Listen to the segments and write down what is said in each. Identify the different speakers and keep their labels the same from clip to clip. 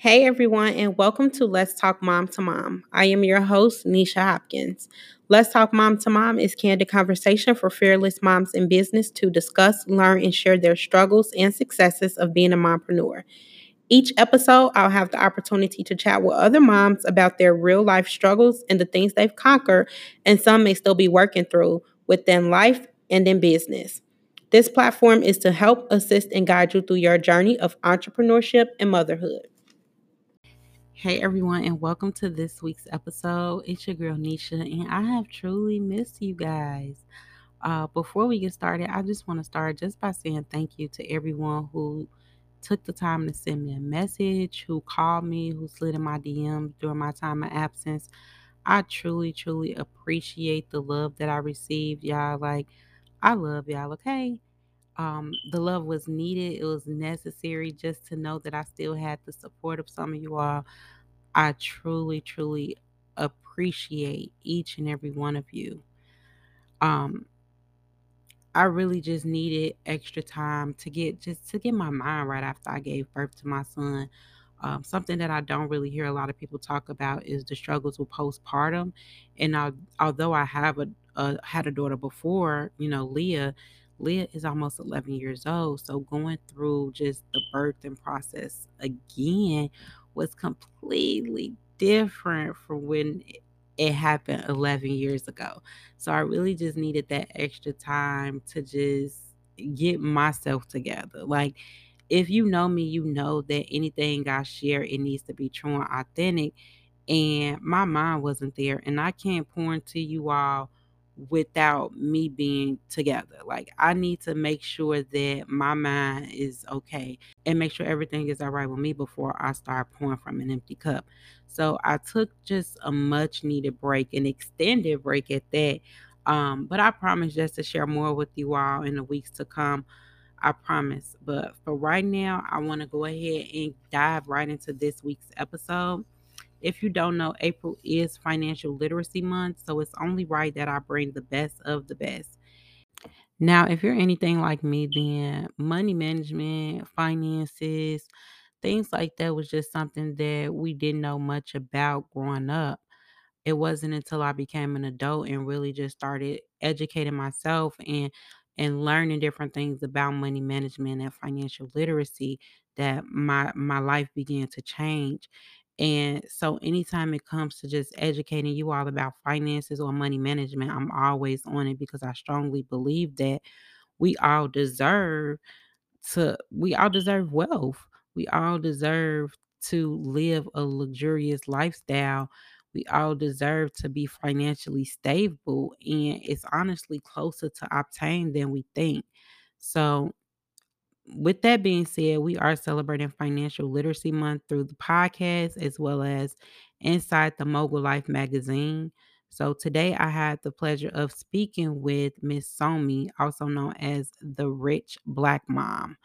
Speaker 1: Hey everyone, and welcome to Let's Talk Mom to Mom. I am your host, Nisha Hopkins. Let's Talk Mom to Mom is candid conversation for fearless moms in business to discuss, learn, and share their struggles and successes of being a mompreneur. Each episode, I'll have the opportunity to chat with other moms about their real life struggles and the things they've conquered, and some may still be working through within life and in business. This platform is to help assist and guide you through your journey of entrepreneurship and motherhood. Hey everyone, and welcome to this week's episode. It's your girl Nisha, and I have truly missed you guys. Uh, before we get started, I just want to start just by saying thank you to everyone who took the time to send me a message, who called me, who slid in my DMs during my time of absence. I truly, truly appreciate the love that I received, y'all. Like, I love y'all, okay? Um, the love was needed, it was necessary just to know that I still had the support of some of you all. I truly, truly appreciate each and every one of you. Um, I really just needed extra time to get just to get my mind right after I gave birth to my son. Um, something that I don't really hear a lot of people talk about is the struggles with postpartum. And I, although I have a, a had a daughter before, you know, Leah, Leah is almost 11 years old. So going through just the birthing process again was completely different from when it happened 11 years ago. So I really just needed that extra time to just get myself together. Like, if you know me, you know that anything I share, it needs to be true and authentic. And my mind wasn't there. And I can't pour into you all without me being together. Like I need to make sure that my mind is okay and make sure everything is all right with me before I start pouring from an empty cup. So I took just a much needed break, an extended break at that. Um, but I promise just to share more with you all in the weeks to come. I promise. But for right now, I want to go ahead and dive right into this week's episode. If you don't know, April is Financial Literacy Month, so it's only right that I bring the best of the best. Now, if you're anything like me, then money management, finances, things like that was just something that we didn't know much about growing up. It wasn't until I became an adult and really just started educating myself and and learning different things about money management and financial literacy that my my life began to change. And so anytime it comes to just educating you all about finances or money management, I'm always on it because I strongly believe that we all deserve to we all deserve wealth. We all deserve to live a luxurious lifestyle. We all deserve to be financially stable and it's honestly closer to obtain than we think. So with that being said, we are celebrating Financial Literacy Month through the podcast as well as inside the Mogul Life magazine. So today I had the pleasure of speaking with Miss Somi, also known as the Rich Black Mom.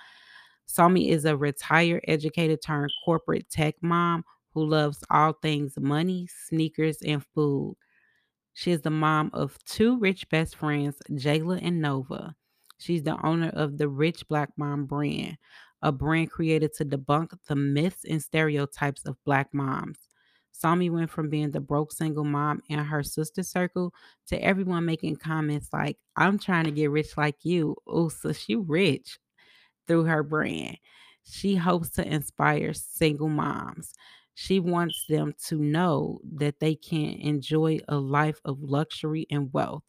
Speaker 1: Somi is a retired educator turned corporate tech mom who loves all things money, sneakers, and food. She is the mom of two rich best friends, Jayla and Nova. She's the owner of the Rich Black Mom brand, a brand created to debunk the myths and stereotypes of Black moms. Somi went from being the broke single mom in her sister circle to everyone making comments like, I'm trying to get rich like you. Oh, so she rich through her brand. She hopes to inspire single moms. She wants them to know that they can enjoy a life of luxury and wealth.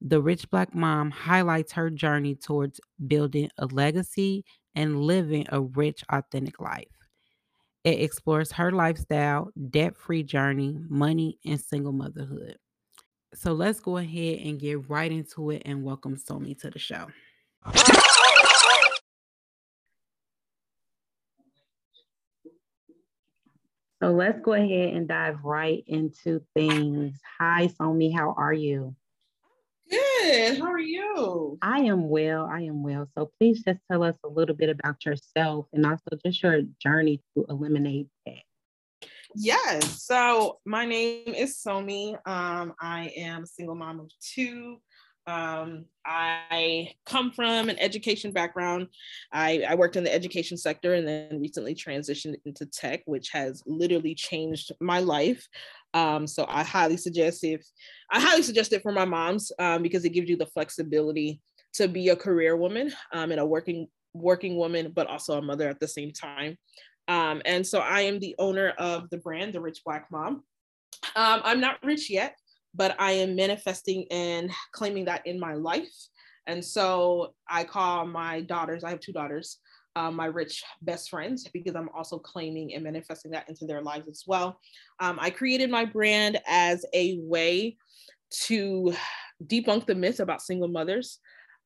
Speaker 1: The Rich Black Mom highlights her journey towards building a legacy and living a rich, authentic life. It explores her lifestyle, debt free journey, money, and single motherhood. So let's go ahead and get right into it and welcome Somi to the show. So let's go ahead and dive right into things. Hi, Somi, how are you?
Speaker 2: Good. How are you?
Speaker 1: I am well. I am well. So please just tell us a little bit about yourself and also just your journey to eliminate that.
Speaker 2: Yes. So my name is Somi. Um, I am a single mom of two. Um, I come from an education background. I, I, worked in the education sector and then recently transitioned into tech, which has literally changed my life. Um, so I highly suggest if I highly suggest it for my moms um, because it gives you the flexibility to be a career woman um, and a working working woman, but also a mother at the same time. Um, and so I am the owner of the brand, The Rich Black Mom. Um, I'm not rich yet but I am manifesting and claiming that in my life. And so I call my daughters, I have two daughters, um, my rich best friends, because I'm also claiming and manifesting that into their lives as well. Um, I created my brand as a way to debunk the myth about single mothers.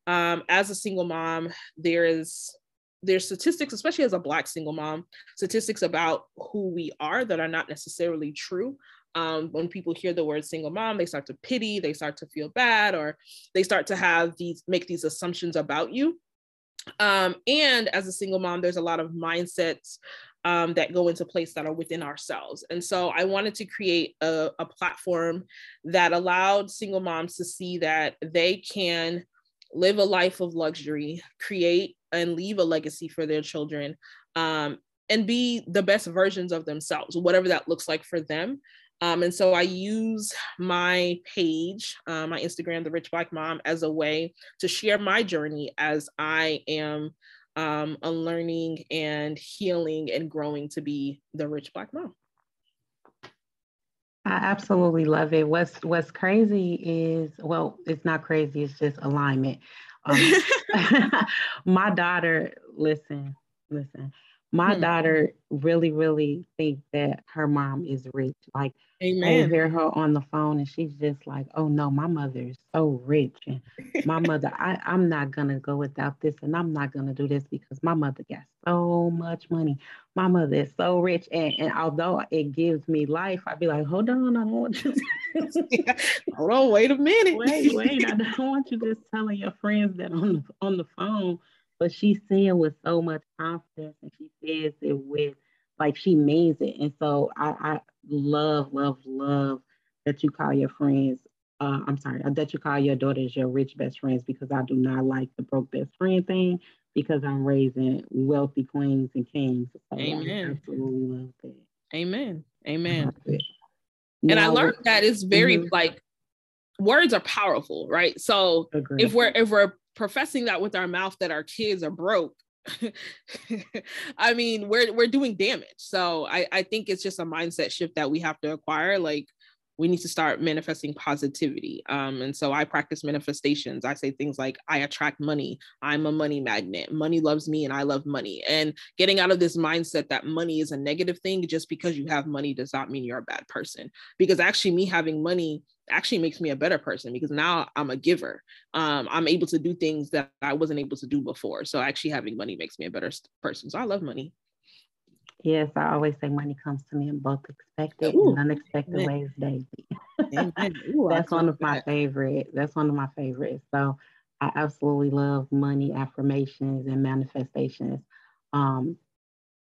Speaker 2: Um, as a single mom, there is there's statistics, especially as a Black single mom, statistics about who we are that are not necessarily true um, when people hear the word single mom, they start to pity, they start to feel bad, or they start to have these make these assumptions about you. Um, and as a single mom, there's a lot of mindsets um, that go into place that are within ourselves. And so I wanted to create a, a platform that allowed single moms to see that they can live a life of luxury, create and leave a legacy for their children, um, and be the best versions of themselves, whatever that looks like for them. Um, and so I use my page, uh, my Instagram, The Rich Black Mom, as a way to share my journey as I am um, unlearning and healing and growing to be the rich Black mom.
Speaker 1: I absolutely love it. What's What's crazy is well, it's not crazy. It's just alignment. Um, my daughter, listen, listen my hmm. daughter really, really thinks that her mom is rich. Like Amen. I hear her on the phone and she's just like, oh no, my mother is so rich. And my mother, I, I'm not gonna go without this and I'm not gonna do this because my mother got so much money. My mother is so rich. And, and although it gives me life, I'd be like, hold on, I don't want you
Speaker 2: to hold on, wait a minute.
Speaker 1: wait, wait. I don't want you just telling your friends that on the on the phone but she's saying with so much confidence and she says it with like she means it. And so I, I love, love, love that you call your friends. Uh, I'm sorry, uh, that you call your daughters your rich best friends because I do not like the broke best friend thing because I'm raising wealthy queens and kings. So Amen. I absolutely love that.
Speaker 2: Amen. Amen. I and now, I learned that it's very mm-hmm. like words are powerful, right? So Agreed. if we're if we're professing that with our mouth that our kids are broke i mean we're we're doing damage so i i think it's just a mindset shift that we have to acquire like we need to start manifesting positivity. Um, and so I practice manifestations. I say things like, I attract money. I'm a money magnet. Money loves me and I love money. And getting out of this mindset that money is a negative thing just because you have money does not mean you're a bad person. Because actually, me having money actually makes me a better person because now I'm a giver. Um, I'm able to do things that I wasn't able to do before. So actually having money makes me a better person. So I love money.
Speaker 1: Yes, I always say money comes to me in both expected Ooh, and unexpected amen. ways daily. Ooh, that's one of my that. favorite. That's one of my favorites. So I absolutely love money affirmations and manifestations. Um,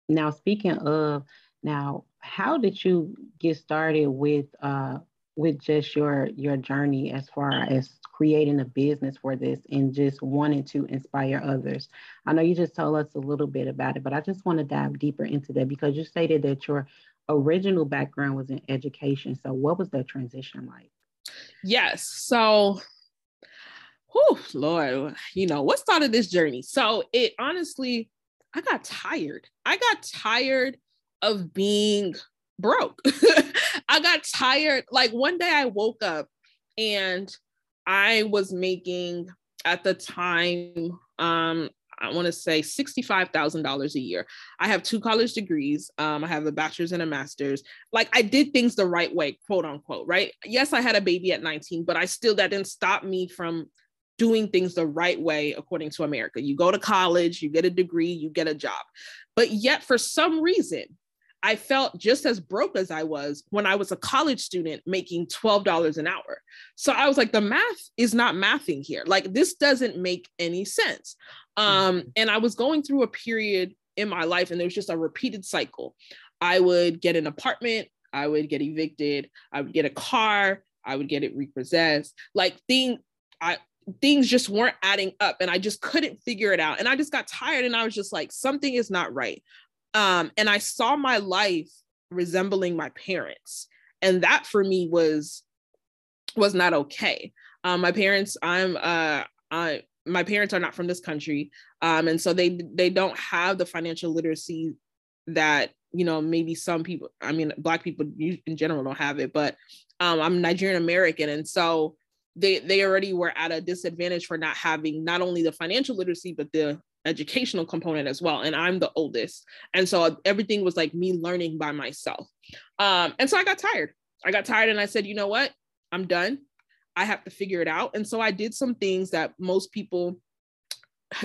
Speaker 1: now, speaking of, now, how did you get started with uh, with just your your journey as far as creating a business for this and just wanting to inspire others. I know you just told us a little bit about it, but I just want to dive deeper into that because you stated that your original background was in education. So what was that transition like?
Speaker 2: Yes. So whew, Lord, you know, what started this journey? So it honestly, I got tired. I got tired of being broke. I got tired. Like one day I woke up and I was making at the time, um, I want to say $65,000 a year. I have two college degrees. Um, I have a bachelor's and a master's. Like I did things the right way, quote unquote, right? Yes, I had a baby at 19, but I still, that didn't stop me from doing things the right way according to America. You go to college, you get a degree, you get a job. But yet, for some reason, I felt just as broke as I was when I was a college student making $12 an hour. So I was like, the math is not mathing here. Like, this doesn't make any sense. Um, mm-hmm. and I was going through a period in my life, and there was just a repeated cycle. I would get an apartment, I would get evicted, I would get a car, I would get it repossessed. Like, thing, I things just weren't adding up and I just couldn't figure it out. And I just got tired and I was just like, something is not right. Um, and I saw my life resembling my parents. And that for me was was not okay. Um, my parents, I'm uh I my parents are not from this country. Um, and so they they don't have the financial literacy that you know maybe some people i mean black people in general don't have it but um, i'm nigerian american and so they they already were at a disadvantage for not having not only the financial literacy but the educational component as well and i'm the oldest. And so everything was like me learning by myself. Um, and so i got tired. I got tired and i said you know what? I'm done. I have to figure it out. And so i did some things that most people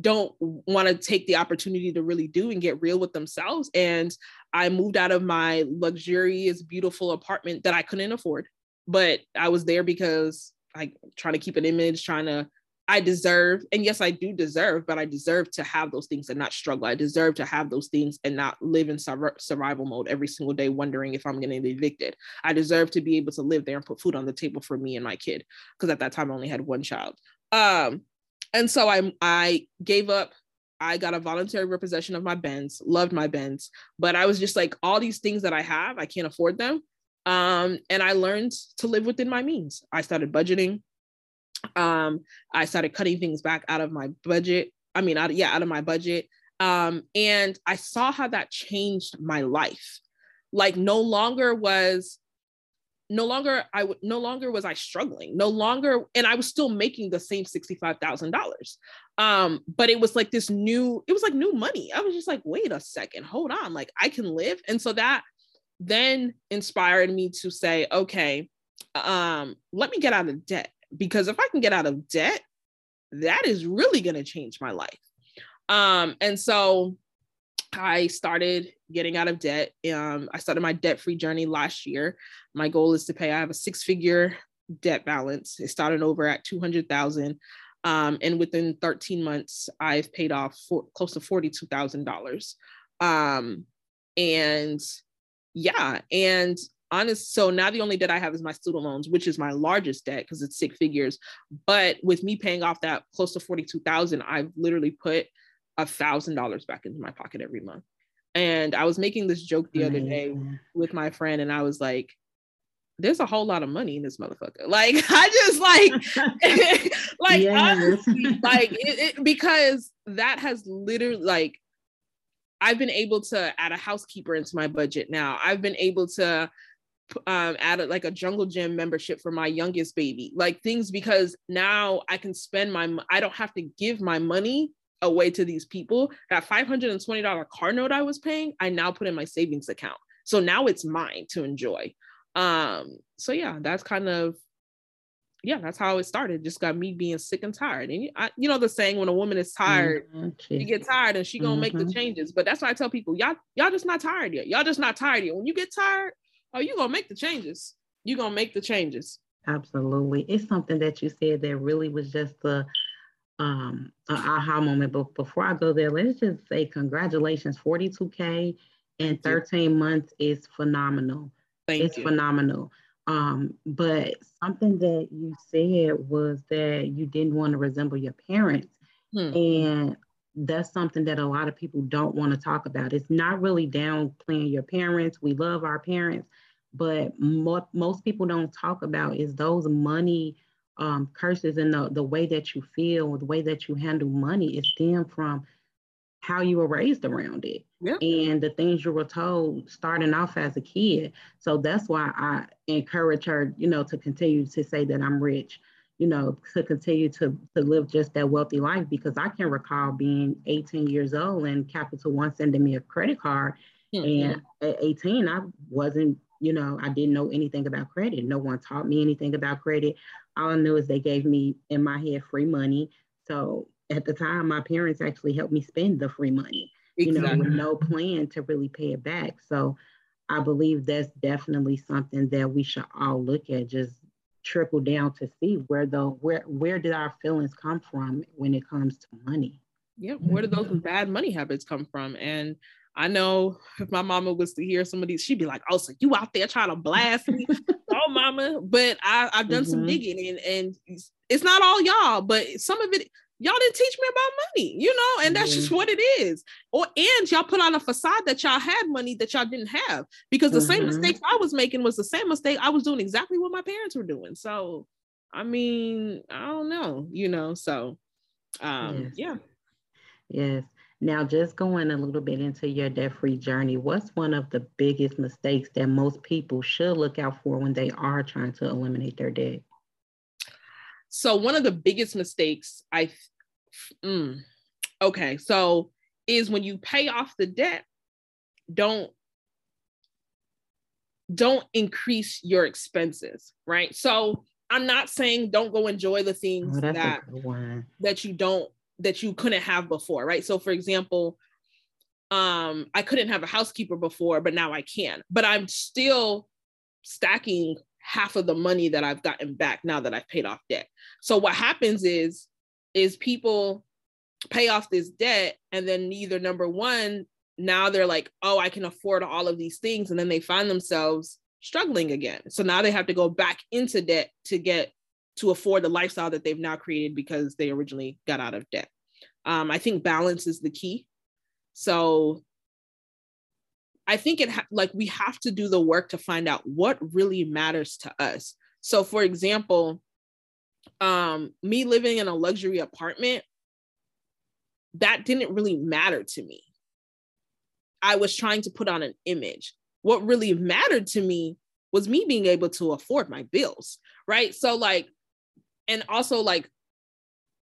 Speaker 2: don't want to take the opportunity to really do and get real with themselves. And i moved out of my luxurious beautiful apartment that i couldn't afford but I was there because I trying to keep an image, trying to I deserve, and yes, I do deserve, but I deserve to have those things and not struggle. I deserve to have those things and not live in survival mode every single day, wondering if I'm going to be evicted. I deserve to be able to live there and put food on the table for me and my kid, because at that time I only had one child. Um, and so I I gave up. I got a voluntary repossession of my Benz, loved my Benz, but I was just like, all these things that I have, I can't afford them. Um, and I learned to live within my means. I started budgeting. Um, I started cutting things back out of my budget. I mean, out, yeah, out of my budget. Um, and I saw how that changed my life. Like no longer was no longer I would no longer was I struggling. No longer, and I was still making the same $65,000. Um, but it was like this new, it was like new money. I was just like, wait a second, hold on, like I can live. And so that then inspired me to say, okay, um, let me get out of debt because if I can get out of debt, that is really going to change my life. Um, and so I started getting out of debt. Um, I started my debt free journey last year. My goal is to pay, I have a six figure debt balance. It started over at 200,000. Um, and within 13 months, I've paid off for, close to $42,000. Um, and yeah and honest so now the only debt i have is my student loans which is my largest debt because it's six figures but with me paying off that close to 42000 i've literally put a thousand dollars back into my pocket every month and i was making this joke the other day with my friend and i was like there's a whole lot of money in this motherfucker. Like I just like like honestly, like it, it, because that has literally like I've been able to add a housekeeper into my budget now. I've been able to um, add a, like a jungle gym membership for my youngest baby, like things because now I can spend my, I don't have to give my money away to these people. That $520 car note I was paying, I now put in my savings account. So now it's mine to enjoy. Um, so yeah, that's kind of yeah, that's how it started. Just got me being sick and tired. And I, you know the saying, when a woman is tired, mm-hmm. she get tired and she gonna mm-hmm. make the mm-hmm. changes. But that's why I tell people, y'all, y'all just not tired yet. Y'all just not tired yet. When you get tired, oh, you're gonna make the changes. You're gonna make the changes.
Speaker 1: Absolutely, it's something that you said that really was just the um an aha moment. But before I go there, let's just say congratulations, 42k in 13 months is phenomenal. Thank it's you. phenomenal. Um, but something that you said was that you didn't want to resemble your parents. Hmm. And that's something that a lot of people don't want to talk about. It's not really downplaying your parents. We love our parents, but mo- most people don't talk about is those money um, curses and the, the way that you feel, the way that you handle money is stem from how you were raised around it yep. and the things you were told starting off as a kid. So that's why I encourage her, you know, to continue to say that I'm rich, you know, to continue to, to live just that wealthy life because I can recall being 18 years old and Capital One sending me a credit card. Mm-hmm. And at 18, I wasn't, you know, I didn't know anything about credit. No one taught me anything about credit. All I knew is they gave me in my head free money. So at the time, my parents actually helped me spend the free money, exactly. you know, with no plan to really pay it back. So I believe that's definitely something that we should all look at, just trickle down to see where the where where did our feelings come from when it comes to money.
Speaker 2: Yeah, where did those bad money habits come from? And I know if my mama was to hear some of these, she'd be like, "Oh, so you out there trying to blast me?" oh, mama. But I, I've done mm-hmm. some digging, and and it's not all y'all, but some of it y'all didn't teach me about money, you know, and that's mm-hmm. just what it is. Or and y'all put on a facade that y'all had money that y'all didn't have because the mm-hmm. same mistakes I was making was the same mistake I was doing exactly what my parents were doing. So I mean, I don't know, you know, so um yes. yeah.
Speaker 1: Yes. Now, just going a little bit into your debt free journey, what's one of the biggest mistakes that most people should look out for when they are trying to eliminate their debt?
Speaker 2: So, one of the biggest mistakes I Mm. Okay, so is when you pay off the debt, don't don't increase your expenses, right? So I'm not saying don't go enjoy the things oh, that that you don't that you couldn't have before, right? So for example, um I couldn't have a housekeeper before, but now I can. But I'm still stacking half of the money that I've gotten back now that I've paid off debt. So what happens is is people pay off this debt and then either number one now they're like oh i can afford all of these things. And then they find themselves struggling again. So now they have to go back into debt to get to afford the lifestyle that they've now created because they originally got out of debt. Um, i think balance is the key. So i think it ha- like we have to do the work to find out what really matters to us. So for example um, me living in a luxury apartment, that didn't really matter to me. I was trying to put on an image. What really mattered to me was me being able to afford my bills, right? So, like, and also, like,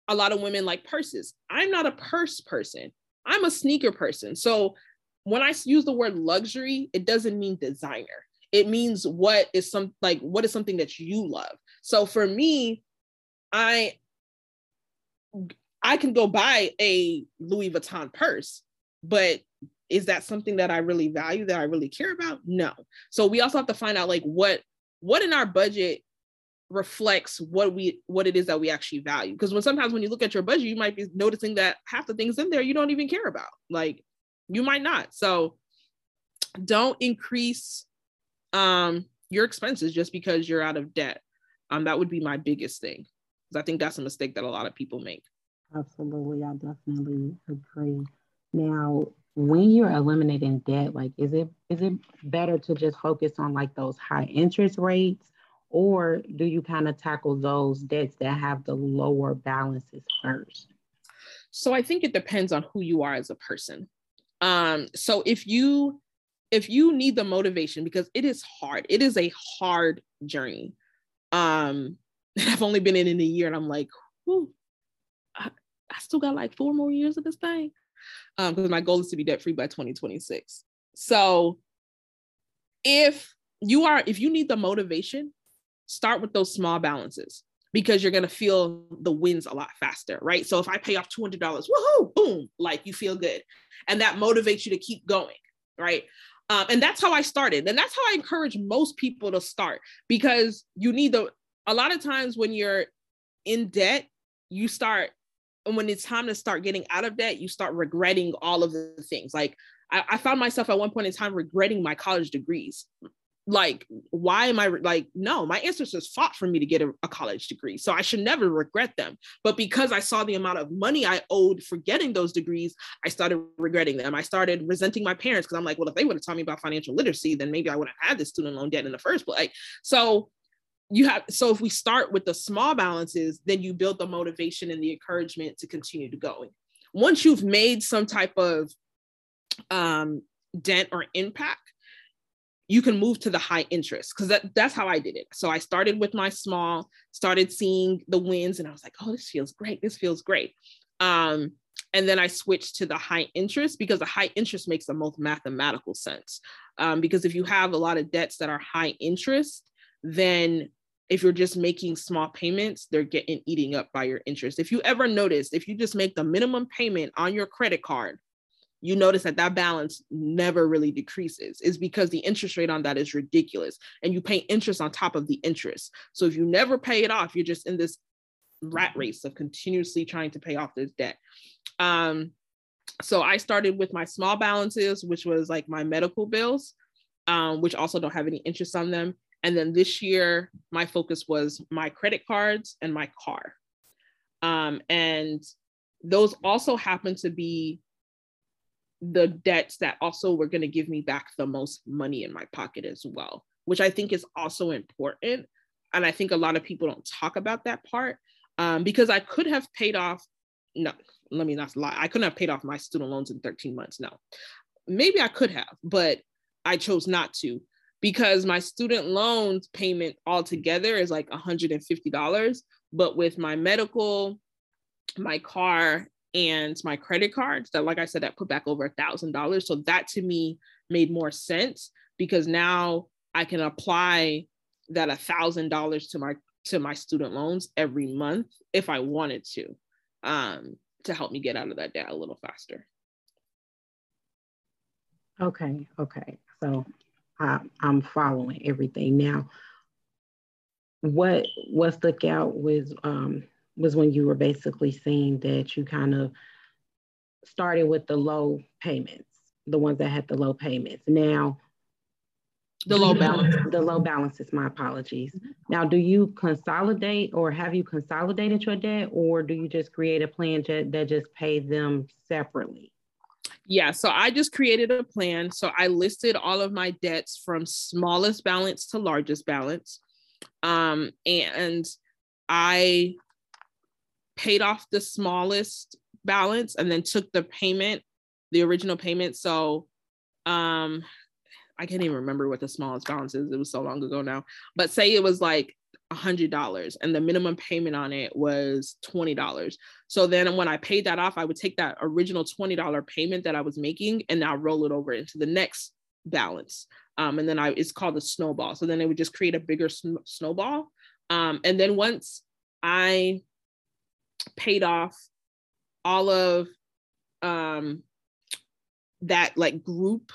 Speaker 2: a lot of women like purses. I'm not a purse person, I'm a sneaker person. So, when I use the word luxury, it doesn't mean designer. It means what is some like what is something that you love. So for me, I I can go buy a Louis Vuitton purse, but is that something that I really value that I really care about? No. So we also have to find out like what what in our budget reflects what we what it is that we actually value. Because when sometimes when you look at your budget you might be noticing that half the things in there you don't even care about. Like you might not. So don't increase um your expenses just because you're out of debt. Um that would be my biggest thing because I think that's a mistake that a lot of people make.
Speaker 1: Absolutely, I definitely agree. Now, when you're eliminating debt, like is it is it better to just focus on like those high interest rates, or do you kind of tackle those debts that have the lower balances first?
Speaker 2: So I think it depends on who you are as a person. Um, so if you if you need the motivation because it is hard, it is a hard journey. Um, I've only been in in a year and I'm like, I, I still got like four more years of this thing. Um, because my goal is to be debt free by 2026. So if you are, if you need the motivation, start with those small balances because you're gonna feel the wins a lot faster, right? So if I pay off $200, woohoo, boom, like you feel good. And that motivates you to keep going, right? Um, and that's how I started. And that's how I encourage most people to start because you need the a lot of times when you're in debt, you start, and when it's time to start getting out of debt, you start regretting all of the things. Like I, I found myself at one point in time regretting my college degrees. Like, why am I like, no, my ancestors fought for me to get a, a college degree. So I should never regret them. But because I saw the amount of money I owed for getting those degrees, I started regretting them. I started resenting my parents because I'm like, well, if they would have taught me about financial literacy, then maybe I wouldn't have had this student loan debt in the first place. So you have so if we start with the small balances then you build the motivation and the encouragement to continue to go once you've made some type of um, dent or impact you can move to the high interest because that, that's how i did it. So i started with my small started seeing the wins and i was like oh this feels great. This feels great. Um, and then i switched to the high interest because the high interest makes the most mathematical sense. Um, because if you have a lot of debts that are high interest then if you're just making small payments, they're getting eating up by your interest. If you ever notice, if you just make the minimum payment on your credit card, you notice that that balance never really decreases is because the interest rate on that is ridiculous and you pay interest on top of the interest. So if you never pay it off, you're just in this rat race of continuously trying to pay off this debt. Um, so I started with my small balances, which was like my medical bills, um, which also don't have any interest on them And then this year, my focus was my credit cards and my car. Um, and those also happen to be the debts that also were going to give me back the most money in my pocket as well, which I think is also important. And I think a lot of people don't talk about that part um, because I could have paid off, no, let me not lie, I couldn't have paid off my student loans in 13 months. No, maybe I could have, but I chose not to because my student loans payment altogether is like $150. But with my medical, my car, and my credit cards, that, like I said, that put back over a $1,000. So that to me made more sense because now I can apply that a thousand dollars to my to my student loans every month if I wanted to, um, to help me get out of that debt a little faster.
Speaker 1: Okay, okay. So I, I'm following everything now. What what stuck out was um, was when you were basically saying that you kind of started with the low payments, the ones that had the low payments. Now,
Speaker 2: the low balance.
Speaker 1: The low balances, my apologies. Now, do you consolidate or have you consolidated your debt or do you just create a plan to, that just pay them separately?
Speaker 2: Yeah, so I just created a plan. So I listed all of my debts from smallest balance to largest balance. Um, and I paid off the smallest balance and then took the payment, the original payment. So um I can't even remember what the smallest balance is. It was so long ago now. But say it was like $100 and the minimum payment on it was $20. So then when I paid that off, I would take that original $20 payment that I was making and now roll it over into the next balance. Um, and then I it's called a snowball. So then it would just create a bigger sn- snowball. Um, and then once I paid off all of um, that like group,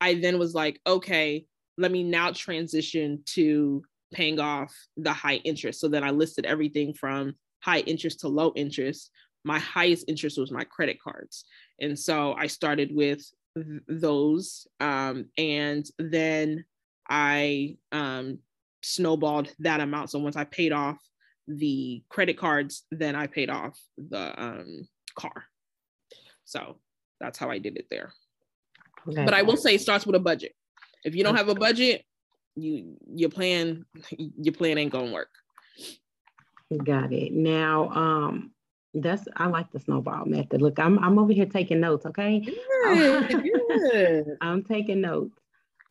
Speaker 2: I then was like, okay, let me now transition to paying off the high interest. So then I listed everything from high interest to low interest. My highest interest was my credit cards. And so I started with th- those. Um, and then I um, snowballed that amount. So once I paid off the credit cards, then I paid off the um, car. So that's how I did it there. Okay. But I will say it starts with a budget. If you don't have a budget, you your plan your plan ain't gonna work.
Speaker 1: Got it. Now, um, that's I like the snowball method. Look, I'm I'm over here taking notes. Okay, good, good. I'm taking notes.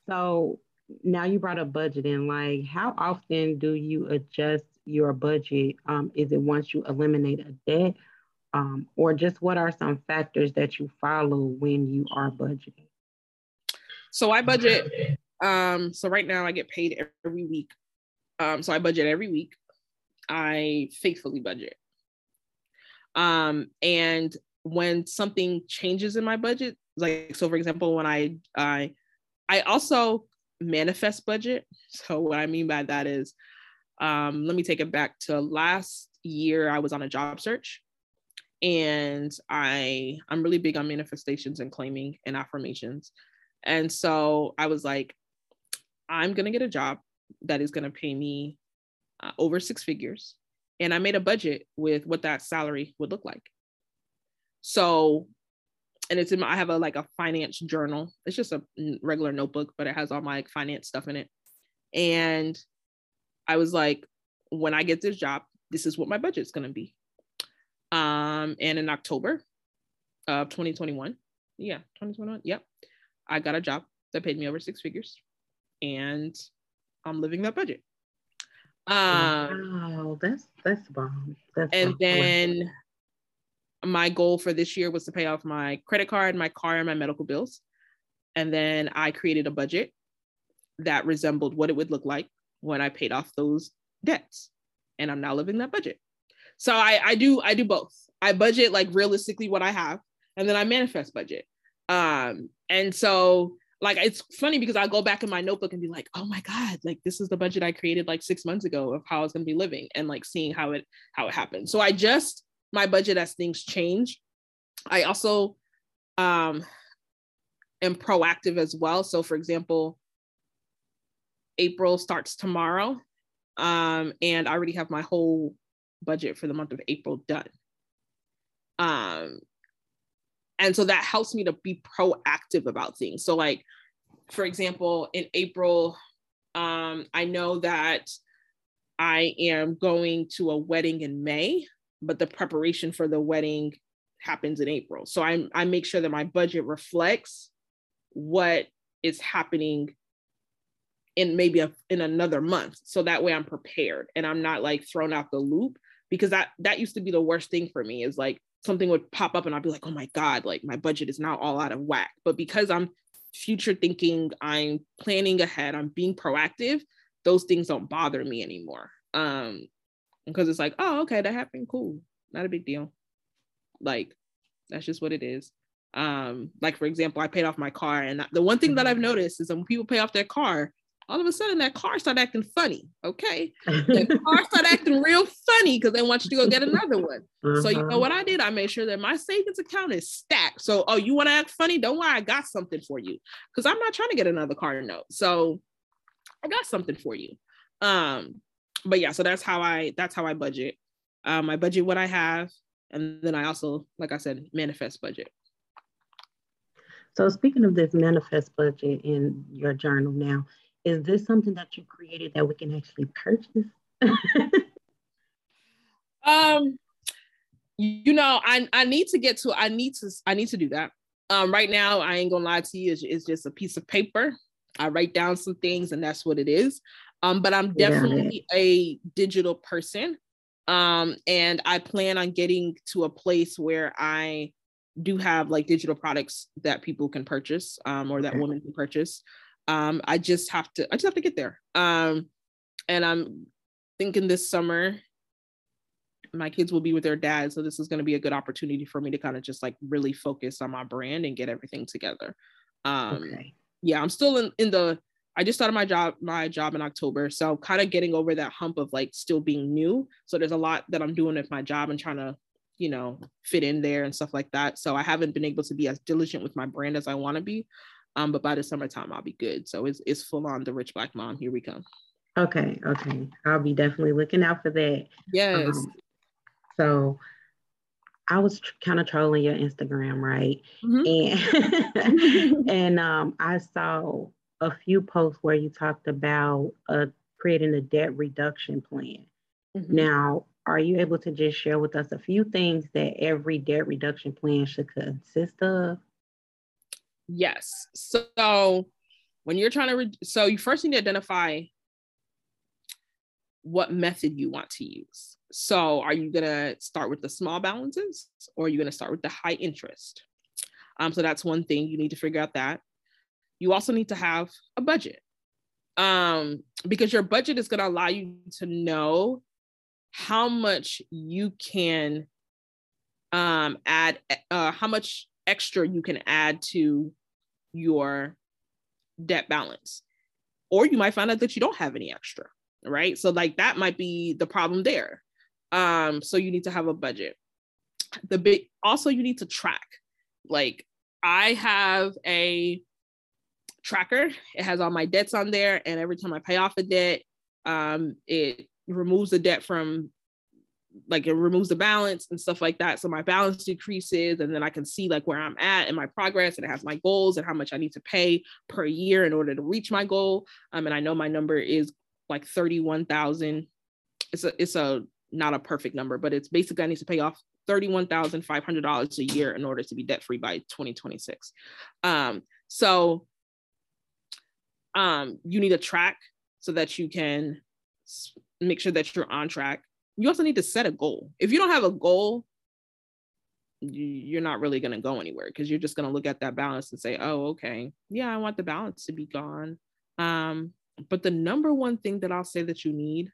Speaker 1: So now you brought up budgeting. Like, how often do you adjust your budget? Um, is it once you eliminate a debt, um, or just what are some factors that you follow when you are budgeting?
Speaker 2: So I budget um, so right now I get paid every week. Um, so I budget every week. I faithfully budget. Um, and when something changes in my budget, like so for example, when I I I also manifest budget. So what I mean by that is um, let me take it back to last year I was on a job search and I I'm really big on manifestations and claiming and affirmations. And so I was like, I'm going to get a job that is going to pay me uh, over six figures. And I made a budget with what that salary would look like. So, and it's in my, I have a like a finance journal. It's just a regular notebook, but it has all my like, finance stuff in it. And I was like, when I get this job, this is what my budget's going to be. Um, and in October of 2021, yeah, 2021, yep, I got a job that paid me over six figures and I'm living that budget.
Speaker 1: Um, wow, that's that's bomb. That's
Speaker 2: and bomb. then my goal for this year was to pay off my credit card, my car, and my medical bills. And then I created a budget that resembled what it would look like when I paid off those debts. And I'm now living that budget. So I, I do I do both. I budget like realistically what I have, and then I manifest budget. Um, and so like it's funny because I'll go back in my notebook and be like, oh my God, like this is the budget I created like six months ago of how I was gonna be living and like seeing how it how it happened. So I just my budget as things change. I also um am proactive as well. So for example, April starts tomorrow. Um, and I already have my whole budget for the month of April done. Um, and so that helps me to be proactive about things. So, like, for example, in April, um, I know that I am going to a wedding in May, but the preparation for the wedding happens in April. So I I make sure that my budget reflects what is happening in maybe a, in another month. So that way I'm prepared and I'm not like thrown out the loop because that that used to be the worst thing for me is like something would pop up and I'd be like, oh my God, like my budget is now all out of whack. But because I'm future thinking, I'm planning ahead, I'm being proactive, those things don't bother me anymore. Um, because it's like, oh, okay, that happened, cool, not a big deal. Like, that's just what it is. Um, like for example, I paid off my car, and the one thing that I've mm-hmm. noticed is when people pay off their car, all of a sudden that car start acting funny. Okay, the car start acting real funny because they want you to go get another one. Uh-huh. So you know uh-huh. what I did? I made sure that my savings account is stacked. So oh, you want to act funny? Don't worry, I got something for you because I'm not trying to get another car note. So I got something for you. Um, but yeah, so that's how I that's how I budget. Um, I budget what I have, and then I also, like I said, manifest budget.
Speaker 1: So speaking of this manifest budget in your journal now, is this something that you created that we can actually purchase?
Speaker 2: um, you know, I I need to get to I need to I need to do that. Um, right now, I ain't gonna lie to you, it's, it's just a piece of paper. I write down some things, and that's what it is. Um, but I'm definitely yeah. a digital person. Um, and I plan on getting to a place where I do have like digital products that people can purchase um, or that women can purchase. Um, I just have to, I just have to get there. Um, and I'm thinking this summer, my kids will be with their dad. So this is going to be a good opportunity for me to kind of just like really focus on my brand and get everything together. Um, okay. Yeah, I'm still in, in the, I just started my job, my job in October. So kind of getting over that hump of like still being new. So there's a lot that I'm doing with my job and trying to, you know, fit in there and stuff like that. So I haven't been able to be as diligent with my brand as I want to be. Um, but by the summertime, I'll be good. So it's it's full on the rich black mom. Here we come.
Speaker 1: Okay, okay. I'll be definitely looking out for that.
Speaker 2: Yes. Um,
Speaker 1: so I was tr- kind of trolling your Instagram, right? Mm-hmm. And and um, I saw a few posts where you talked about uh, creating a debt reduction plan. Mm-hmm. Now, are you able to just share with us a few things that every debt reduction plan should consist of?
Speaker 2: Yes. So when you're trying to, re- so you first need to identify what method you want to use. So are you gonna start with the small balances or are you gonna start with the high interest? Um, so that's one thing you need to figure out that. You also need to have a budget um, because your budget is gonna allow you to know how much you can um, add, uh, how much extra you can add to your debt balance. Or you might find out that you don't have any extra, right? So like that might be the problem there. Um, so you need to have a budget. The big also you need to track. Like I have a tracker. It has all my debts on there, and every time I pay off a debt, um, it removes the debt from like it removes the balance and stuff like that. So my balance decreases, and then I can see like where I'm at and my progress, and it has my goals and how much I need to pay per year in order to reach my goal. Um, and I know my number is like thirty-one thousand. It's a it's a not a perfect number, but it's basically I need to pay off thirty-one thousand five hundred dollars a year in order to be debt free by 2026. Um, so um, you need a track so that you can make sure that you're on track you also need to set a goal. If you don't have a goal, you're not really going to go anywhere because you're just going to look at that balance and say, oh, okay, yeah, I want the balance to be gone. Um, but the number one thing that I'll say that you need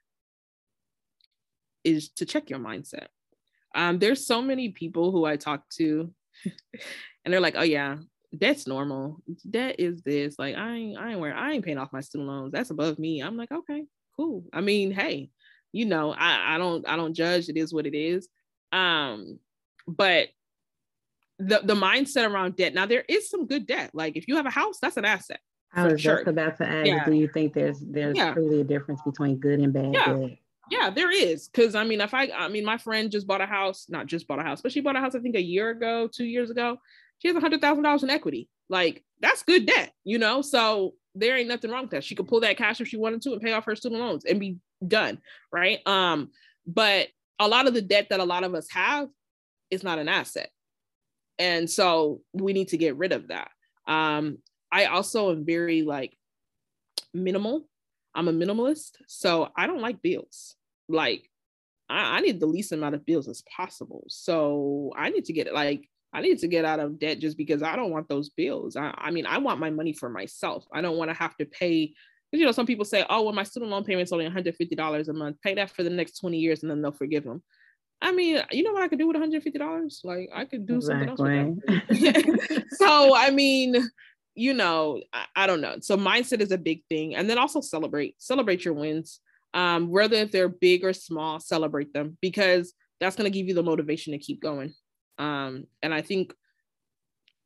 Speaker 2: is to check your mindset. Um, there's so many people who I talk to, and they're like, oh, yeah, that's normal. That is this. Like, I ain't, I ain't where I ain't paying off my student loans. That's above me. I'm like, okay, cool. I mean, hey, you know, I, I don't I don't judge. It is what it is. Um, but the the mindset around debt. Now there is some good debt. Like if you have a house, that's an asset.
Speaker 1: I was sure. just about to ask, yeah. do you think there's there's yeah. truly a difference between good and bad
Speaker 2: yeah.
Speaker 1: debt?
Speaker 2: Yeah, there is. Cause I mean, if I I mean my friend just bought a house, not just bought a house, but she bought a house, I think a year ago, two years ago. She has a hundred thousand dollars in equity. Like that's good debt, you know? So there ain't nothing wrong with that. She could pull that cash if she wanted to and pay off her student loans and be done. Right. Um, but a lot of the debt that a lot of us have is not an asset. And so we need to get rid of that. Um, I also am very like minimal. I'm a minimalist. So I don't like bills. Like I, I need the least amount of bills as possible. So I need to get it like I need to get out of debt just because I don't want those bills. I, I mean, I want my money for myself. I don't want to have to pay. Because, you know, some people say, oh, well, my student loan payment's only $150 a month. Pay that for the next 20 years and then they'll forgive them. I mean, you know what I could do with $150? Like I could do exactly. something else. With that. so I mean, you know, I, I, don't know. So mindset is a big thing. And then also celebrate, celebrate your wins. Um, whether if they're big or small, celebrate them because that's gonna give you the motivation to keep going. Um, and I think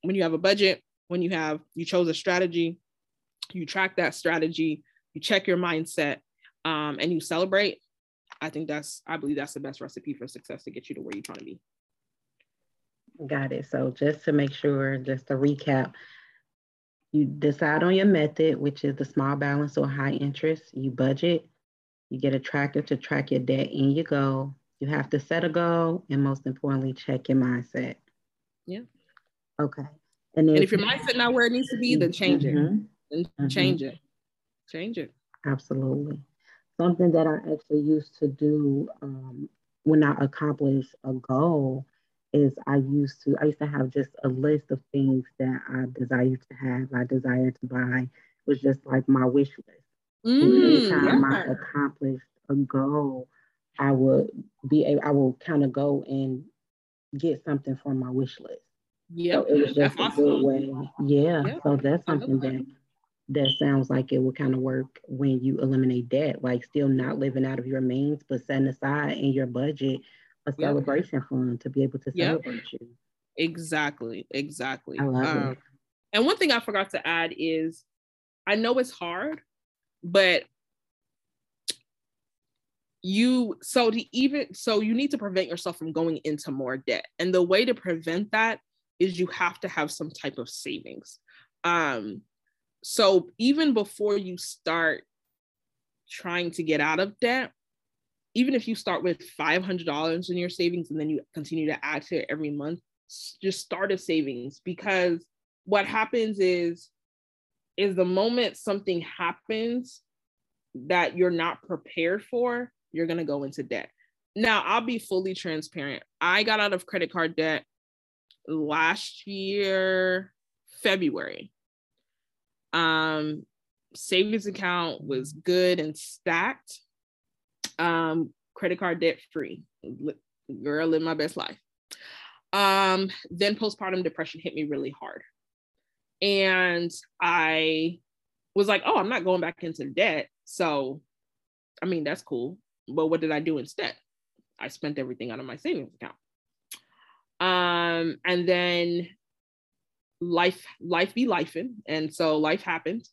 Speaker 2: when you have a budget, when you have you chose a strategy, you track that strategy, you check your mindset, um, and you celebrate I think that's, I believe that's the best recipe for success to get you to where you're trying to be.
Speaker 1: Got it. So just to make sure, just to recap, you decide on your method, which is the small balance or high interest. You budget, you get a tracker to track your debt and your goal. You have to set a goal and most importantly, check your mindset.
Speaker 2: Yeah.
Speaker 1: Okay.
Speaker 2: And, and if your mindset not where it needs to be, then change mm-hmm. it. Then mm-hmm. change it. Change it.
Speaker 1: Absolutely something that I actually used to do um, when I accomplish a goal is I used to I used to have just a list of things that I desired to have, I desired to buy. It was just like my wish list. Mm, anytime yeah. I accomplished a goal, I would be able, I will kind of go and get something from my wish list.
Speaker 2: Yeah,
Speaker 1: so it was just that's a good way. Yeah, yep. so that's something that that sounds like it would kind of work when you eliminate debt, like still not living out of your means, but setting aside in your budget a celebration yep. fund to be able to celebrate yep. you.
Speaker 2: Exactly, exactly. I
Speaker 1: love um, it.
Speaker 2: And one thing I forgot to add is I know it's hard, but you so to even so you need to prevent yourself from going into more debt. And the way to prevent that is you have to have some type of savings. Um so even before you start trying to get out of debt, even if you start with $500 in your savings and then you continue to add to it every month, just start a savings because what happens is is the moment something happens that you're not prepared for, you're going to go into debt. Now, I'll be fully transparent. I got out of credit card debt last year, February um, savings account was good and stacked. Um, credit card debt free. Girl, live my best life. Um, then postpartum depression hit me really hard. And I was like, oh, I'm not going back into debt. So, I mean, that's cool. But what did I do instead? I spent everything out of my savings account. Um, and then life life be lifing. And so life happened.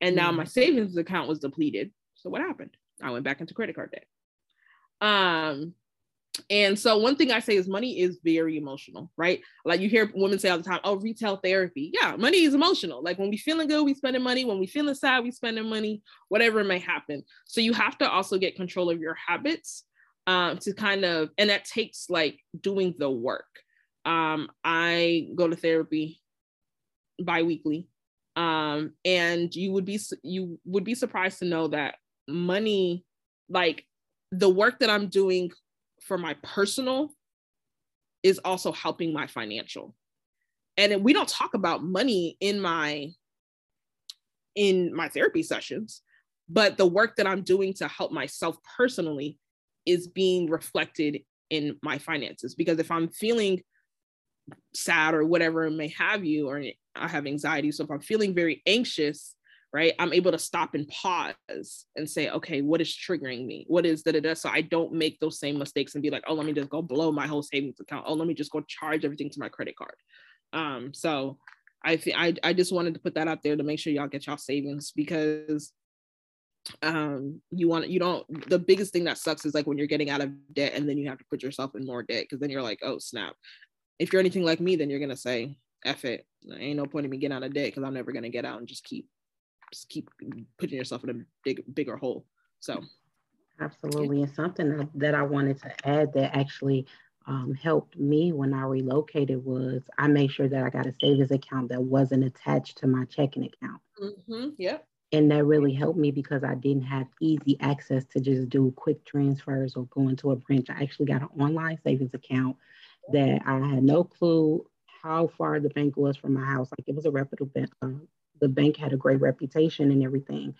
Speaker 2: And now my savings account was depleted. So what happened? I went back into credit card debt. Um and so one thing i say is money is very emotional right? Like you hear women say all the time oh retail therapy. Yeah money is emotional. Like when we feeling good we spending money. When we feeling sad we spending money. Whatever may happen. So you have to also get control of your habits um, to kind of and that takes like doing the work. Um, i go to therapy biweekly. Um, and you would be you would be surprised to know that money, like the work that I'm doing for my personal, is also helping my financial. And we don't talk about money in my in my therapy sessions, but the work that I'm doing to help myself personally is being reflected in my finances because if I'm feeling sad or whatever it may have you, or I have anxiety. So if I'm feeling very anxious, right, I'm able to stop and pause and say, okay, what is triggering me? What is that da da? So I don't make those same mistakes and be like, oh, let me just go blow my whole savings account. Oh, let me just go charge everything to my credit card. Um, so I think I I just wanted to put that out there to make sure y'all get y'all savings because um you want you don't the biggest thing that sucks is like when you're getting out of debt and then you have to put yourself in more debt because then you're like oh snap if you're anything like me then you're gonna say F it ain't no point in me getting out of debt because I'm never gonna get out and just keep just keep putting yourself in a big bigger hole so
Speaker 1: absolutely and something that, that I wanted to add that actually um, helped me when I relocated was I made sure that I got a savings account that wasn't attached to my checking account.
Speaker 2: Mm-hmm. Yep.
Speaker 1: And that really helped me because I didn't have easy access to just do quick transfers or go into a branch. I actually got an online savings account that I had no clue how far the bank was from my house. Like it was a reputable bank. Uh, the bank had a great reputation and everything.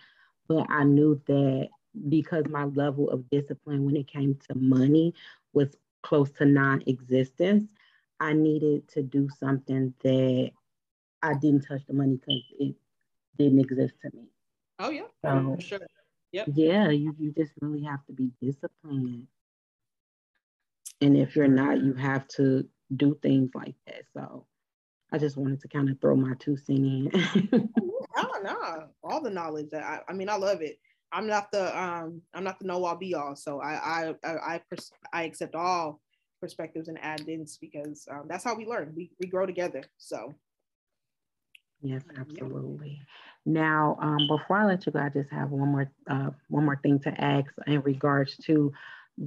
Speaker 1: But I knew that because my level of discipline when it came to money was close to non-existence, I needed to do something that I didn't touch the money because it didn't exist to me.
Speaker 2: Oh yeah, so, sure.
Speaker 1: Yep. Yeah, you, you just really have to be disciplined. And if you're not, you have to do things like that. So I just wanted to kind of throw my two cent in.
Speaker 2: oh no, all the knowledge that I, I mean, I love it. I'm not the um I'm not the know all be all. So I I I I, pers- I accept all perspectives and add-ins because um, that's how we learn. We we grow together. So
Speaker 1: yes, absolutely. Now, um, before I let you go, I just have one more uh, one more thing to ask in regards to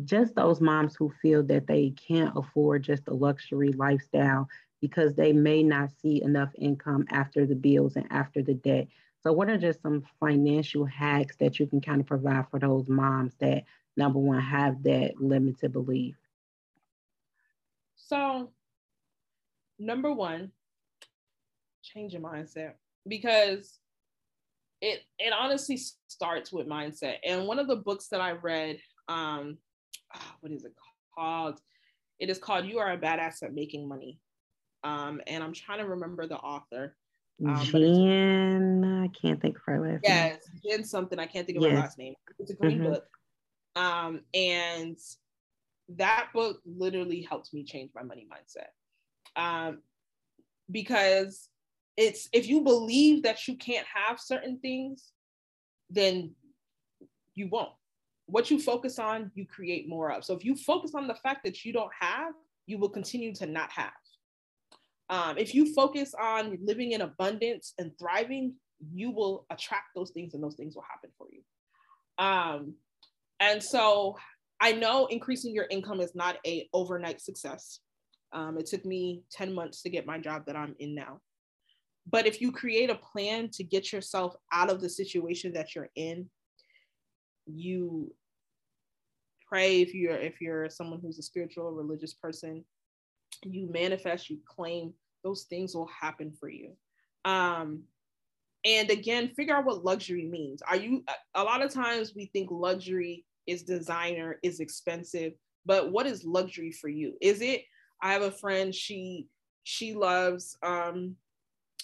Speaker 1: just those moms who feel that they can't afford just a luxury lifestyle because they may not see enough income after the bills and after the debt. So, what are just some financial hacks that you can kind of provide for those moms that, number one, have that limited belief?
Speaker 2: So, number one, change your mindset because it it honestly starts with mindset. And one of the books that I read, um, oh, what is it called? It is called "You Are a Badass at Making Money," um, and I'm trying to remember the author.
Speaker 1: Um, Jen, I can't think of her last
Speaker 2: yes, name. Yes, Jen something. I can't think of yes. her last name. It's a great mm-hmm. book. Um, and that book literally helped me change my money mindset. Um, because it's if you believe that you can't have certain things, then you won't. What you focus on, you create more of. So if you focus on the fact that you don't have, you will continue to not have. Um, if you focus on living in abundance and thriving, you will attract those things and those things will happen for you. Um, and so I know increasing your income is not a overnight success. Um, it took me 10 months to get my job that I'm in now. But if you create a plan to get yourself out of the situation that you're in, you pray if you're if you're someone who's a spiritual or religious person you manifest, you claim, those things will happen for you. Um, and again, figure out what luxury means. Are you, a lot of times we think luxury is designer, is expensive, but what is luxury for you? Is it, I have a friend, she, she loves, um,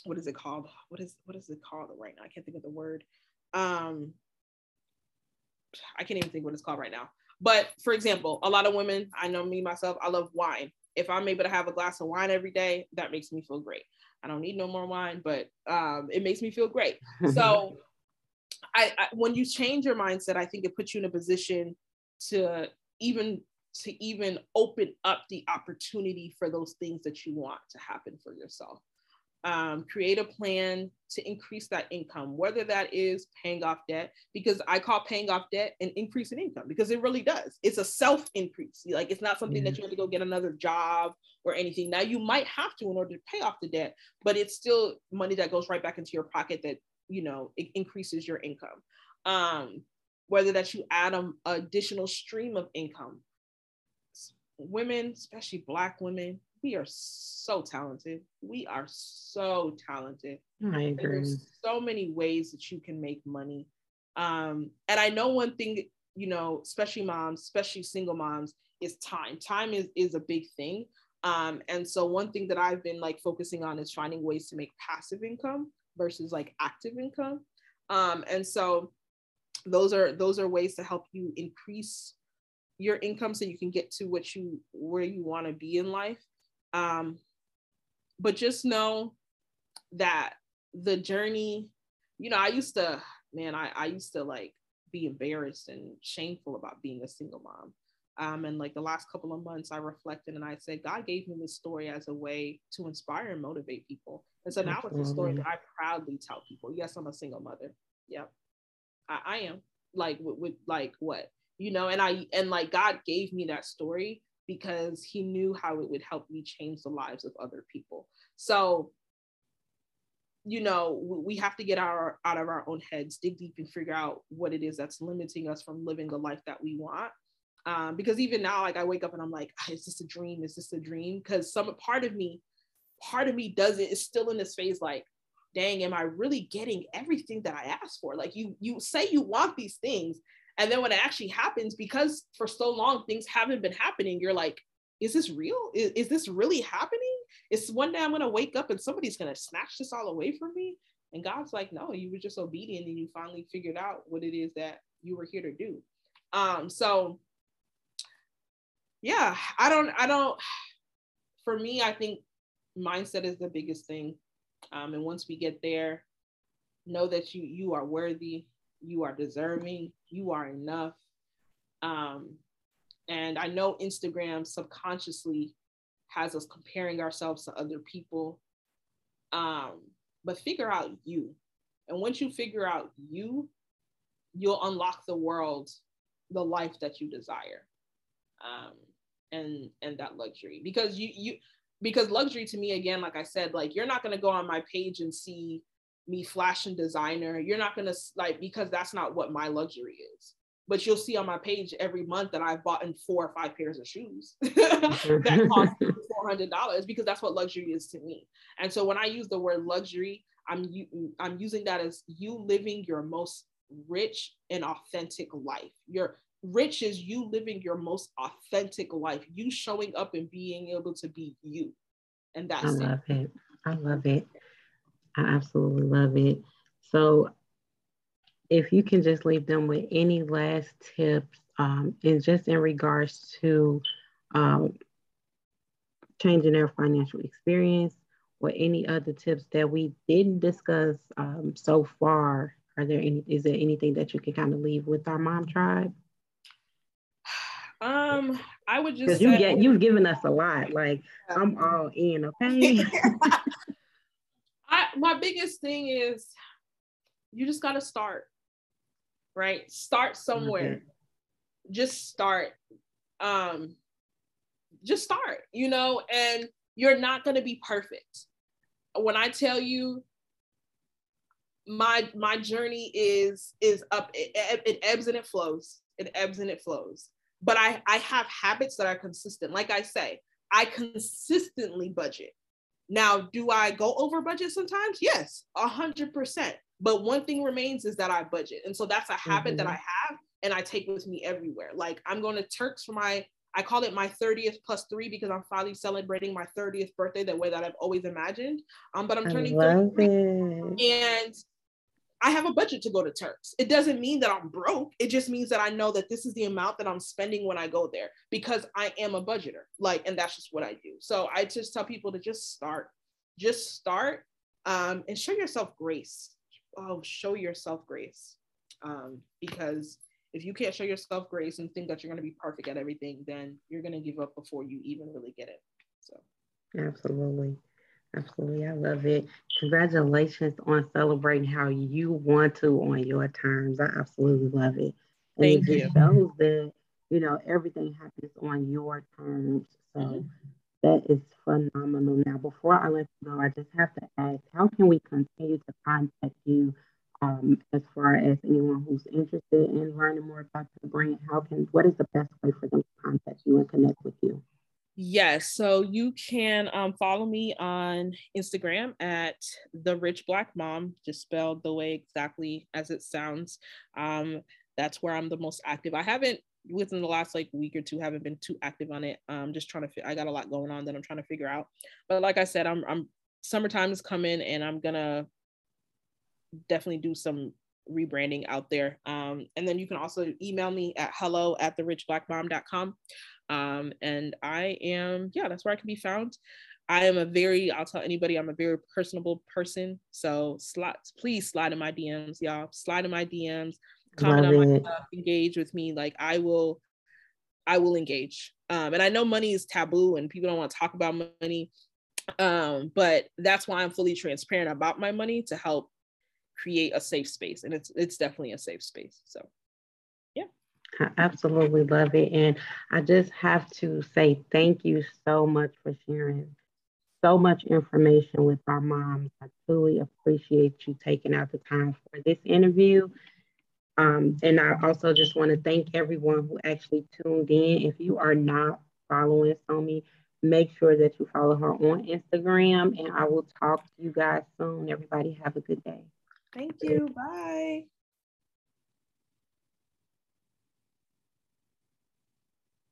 Speaker 2: what is it called? What is, what is it called right now? I can't think of the word. Um, I can't even think what it's called right now. But for example, a lot of women, I know me myself, I love wine if I'm able to have a glass of wine every day, that makes me feel great. I don't need no more wine, but um, it makes me feel great. So, I, I, when you change your mindset, I think it puts you in a position to even to even open up the opportunity for those things that you want to happen for yourself um, create a plan to increase that income, whether that is paying off debt, because I call paying off debt an increase in income because it really does. It's a self increase. Like it's not something that you have to go get another job or anything. Now you might have to in order to pay off the debt, but it's still money that goes right back into your pocket that you know it increases your income. Um, whether that you add an additional stream of income. Women, especially Black women, we are so talented. We are so talented.
Speaker 1: I agree. There's
Speaker 2: so many ways that you can make money. Um, and I know one thing, you know, especially moms, especially single moms, is time. Time is is a big thing. Um, and so one thing that I've been like focusing on is finding ways to make passive income versus like active income. Um, and so those are those are ways to help you increase your income so you can get to what you where you want to be in life um, but just know that the journey, you know, I used to, man, I, I used to like be embarrassed and shameful about being a single mom. Um, and like the last couple of months, I reflected and I said, God gave me this story as a way to inspire and motivate people. And so now it's a story that I proudly tell people. Yes, I'm a single mother. Yep, I, I am. Like with, with like what you know, and I and like God gave me that story because He knew how it would help me change the lives of other people. So you know we have to get our out of our own heads dig deep and figure out what it is that's limiting us from living the life that we want. Um, because even now like i wake up and i'm like ah, is this a dream? Is this a dream? Because some part of me part of me does it is still in this phase like dang am i really getting everything that i asked for? Like you you say you want these things and then when it actually happens because for so long things haven't been happening you're like is this real is, is this really happening it's one day I'm gonna wake up and somebody's gonna snatch this all away from me. And God's like, no, you were just obedient and you finally figured out what it is that you were here to do. Um, so yeah, I don't, I don't, for me, I think mindset is the biggest thing. Um, and once we get there, know that you you are worthy, you are deserving, you are enough. Um, and I know Instagram subconsciously has us comparing ourselves to other people. Um, but figure out you. And once you figure out you, you'll unlock the world, the life that you desire. Um, and and that luxury. Because you you because luxury to me, again, like I said, like you're not gonna go on my page and see me fashion designer. You're not gonna like because that's not what my luxury is but you'll see on my page every month that I've bought in four or five pairs of shoes that cost four hundred dollars because that's what luxury is to me. And so when I use the word luxury, I'm I'm using that as you living your most rich and authentic life. Your rich is you living your most authentic life, you showing up and being able to be you. And that's I
Speaker 1: love it. it. I love it. I absolutely love it. So if you can just leave them with any last tips um, and just in regards to um, changing their financial experience or any other tips that we didn't discuss um, so far are there any is there anything that you can kind of leave with our mom tribe
Speaker 2: um i would just
Speaker 1: you get you've given us a lot like i'm all in okay
Speaker 2: my biggest thing is you just got to start right? Start somewhere. Mm-hmm. Just start. Um, just start, you know, and you're not gonna be perfect. When I tell you my my journey is is up, it, it ebbs and it flows. It ebbs and it flows. But I I have habits that are consistent. Like I say, I consistently budget. Now, do I go over budget sometimes? Yes, a hundred percent. But one thing remains is that I budget. And so that's a habit mm-hmm. that I have and I take with me everywhere. Like I'm going to Turks for my, I call it my 30th plus three because I'm finally celebrating my 30th birthday the way that I've always imagined. Um, but I'm turning 33 and I have a budget to go to Turks. It doesn't mean that I'm broke. It just means that I know that this is the amount that I'm spending when I go there because I am a budgeter. Like, and that's just what I do. So I just tell people to just start, just start um, and show yourself grace oh, show yourself grace. Um, because if you can't show yourself grace and think that you're going to be perfect at everything, then you're going to give up before you even really get it. So,
Speaker 1: absolutely. Absolutely. I love it. Congratulations on celebrating how you want to on your terms. I absolutely love it. And Thank it you. shows that, you know, everything happens on your terms. So mm-hmm. that is phenomenal. Now, before I let you go, I just have to ask how can we continue to contact you um, as far as anyone who's interested in learning more about the brand? How can, what is the best way for them to contact you and connect with you?
Speaker 2: Yes, so you can um, follow me on Instagram at the Rich Black Mom, just spelled the way exactly as it sounds. Um, that's where I'm the most active. I haven't within the last like week or two haven't been too active on it I'm just trying to i got a lot going on that i'm trying to figure out but like i said i'm i'm summertime is coming and i'm gonna definitely do some rebranding out there um and then you can also email me at hello at the rich black richblackmom.com um and i am yeah that's where i can be found I am a very, I'll tell anybody, I'm a very personable person. So slide, please slide in my DMs, y'all. Slide in my DMs, comment Love on my stuff, engage with me. Like I will, I will engage. Um, and I know money is taboo and people don't want to talk about money. Um, but that's why I'm fully transparent about my money to help create a safe space. And it's it's definitely a safe space. So yeah
Speaker 1: I absolutely love it. And I just have to say thank you so much for sharing so much information with our moms. I truly appreciate you taking out the time for this interview. Um, and I also just want to thank everyone who actually tuned in. If you are not following Somi, make sure that you follow her on Instagram. And I will talk to you guys soon. Everybody have a good day.
Speaker 2: Thank you. Bye.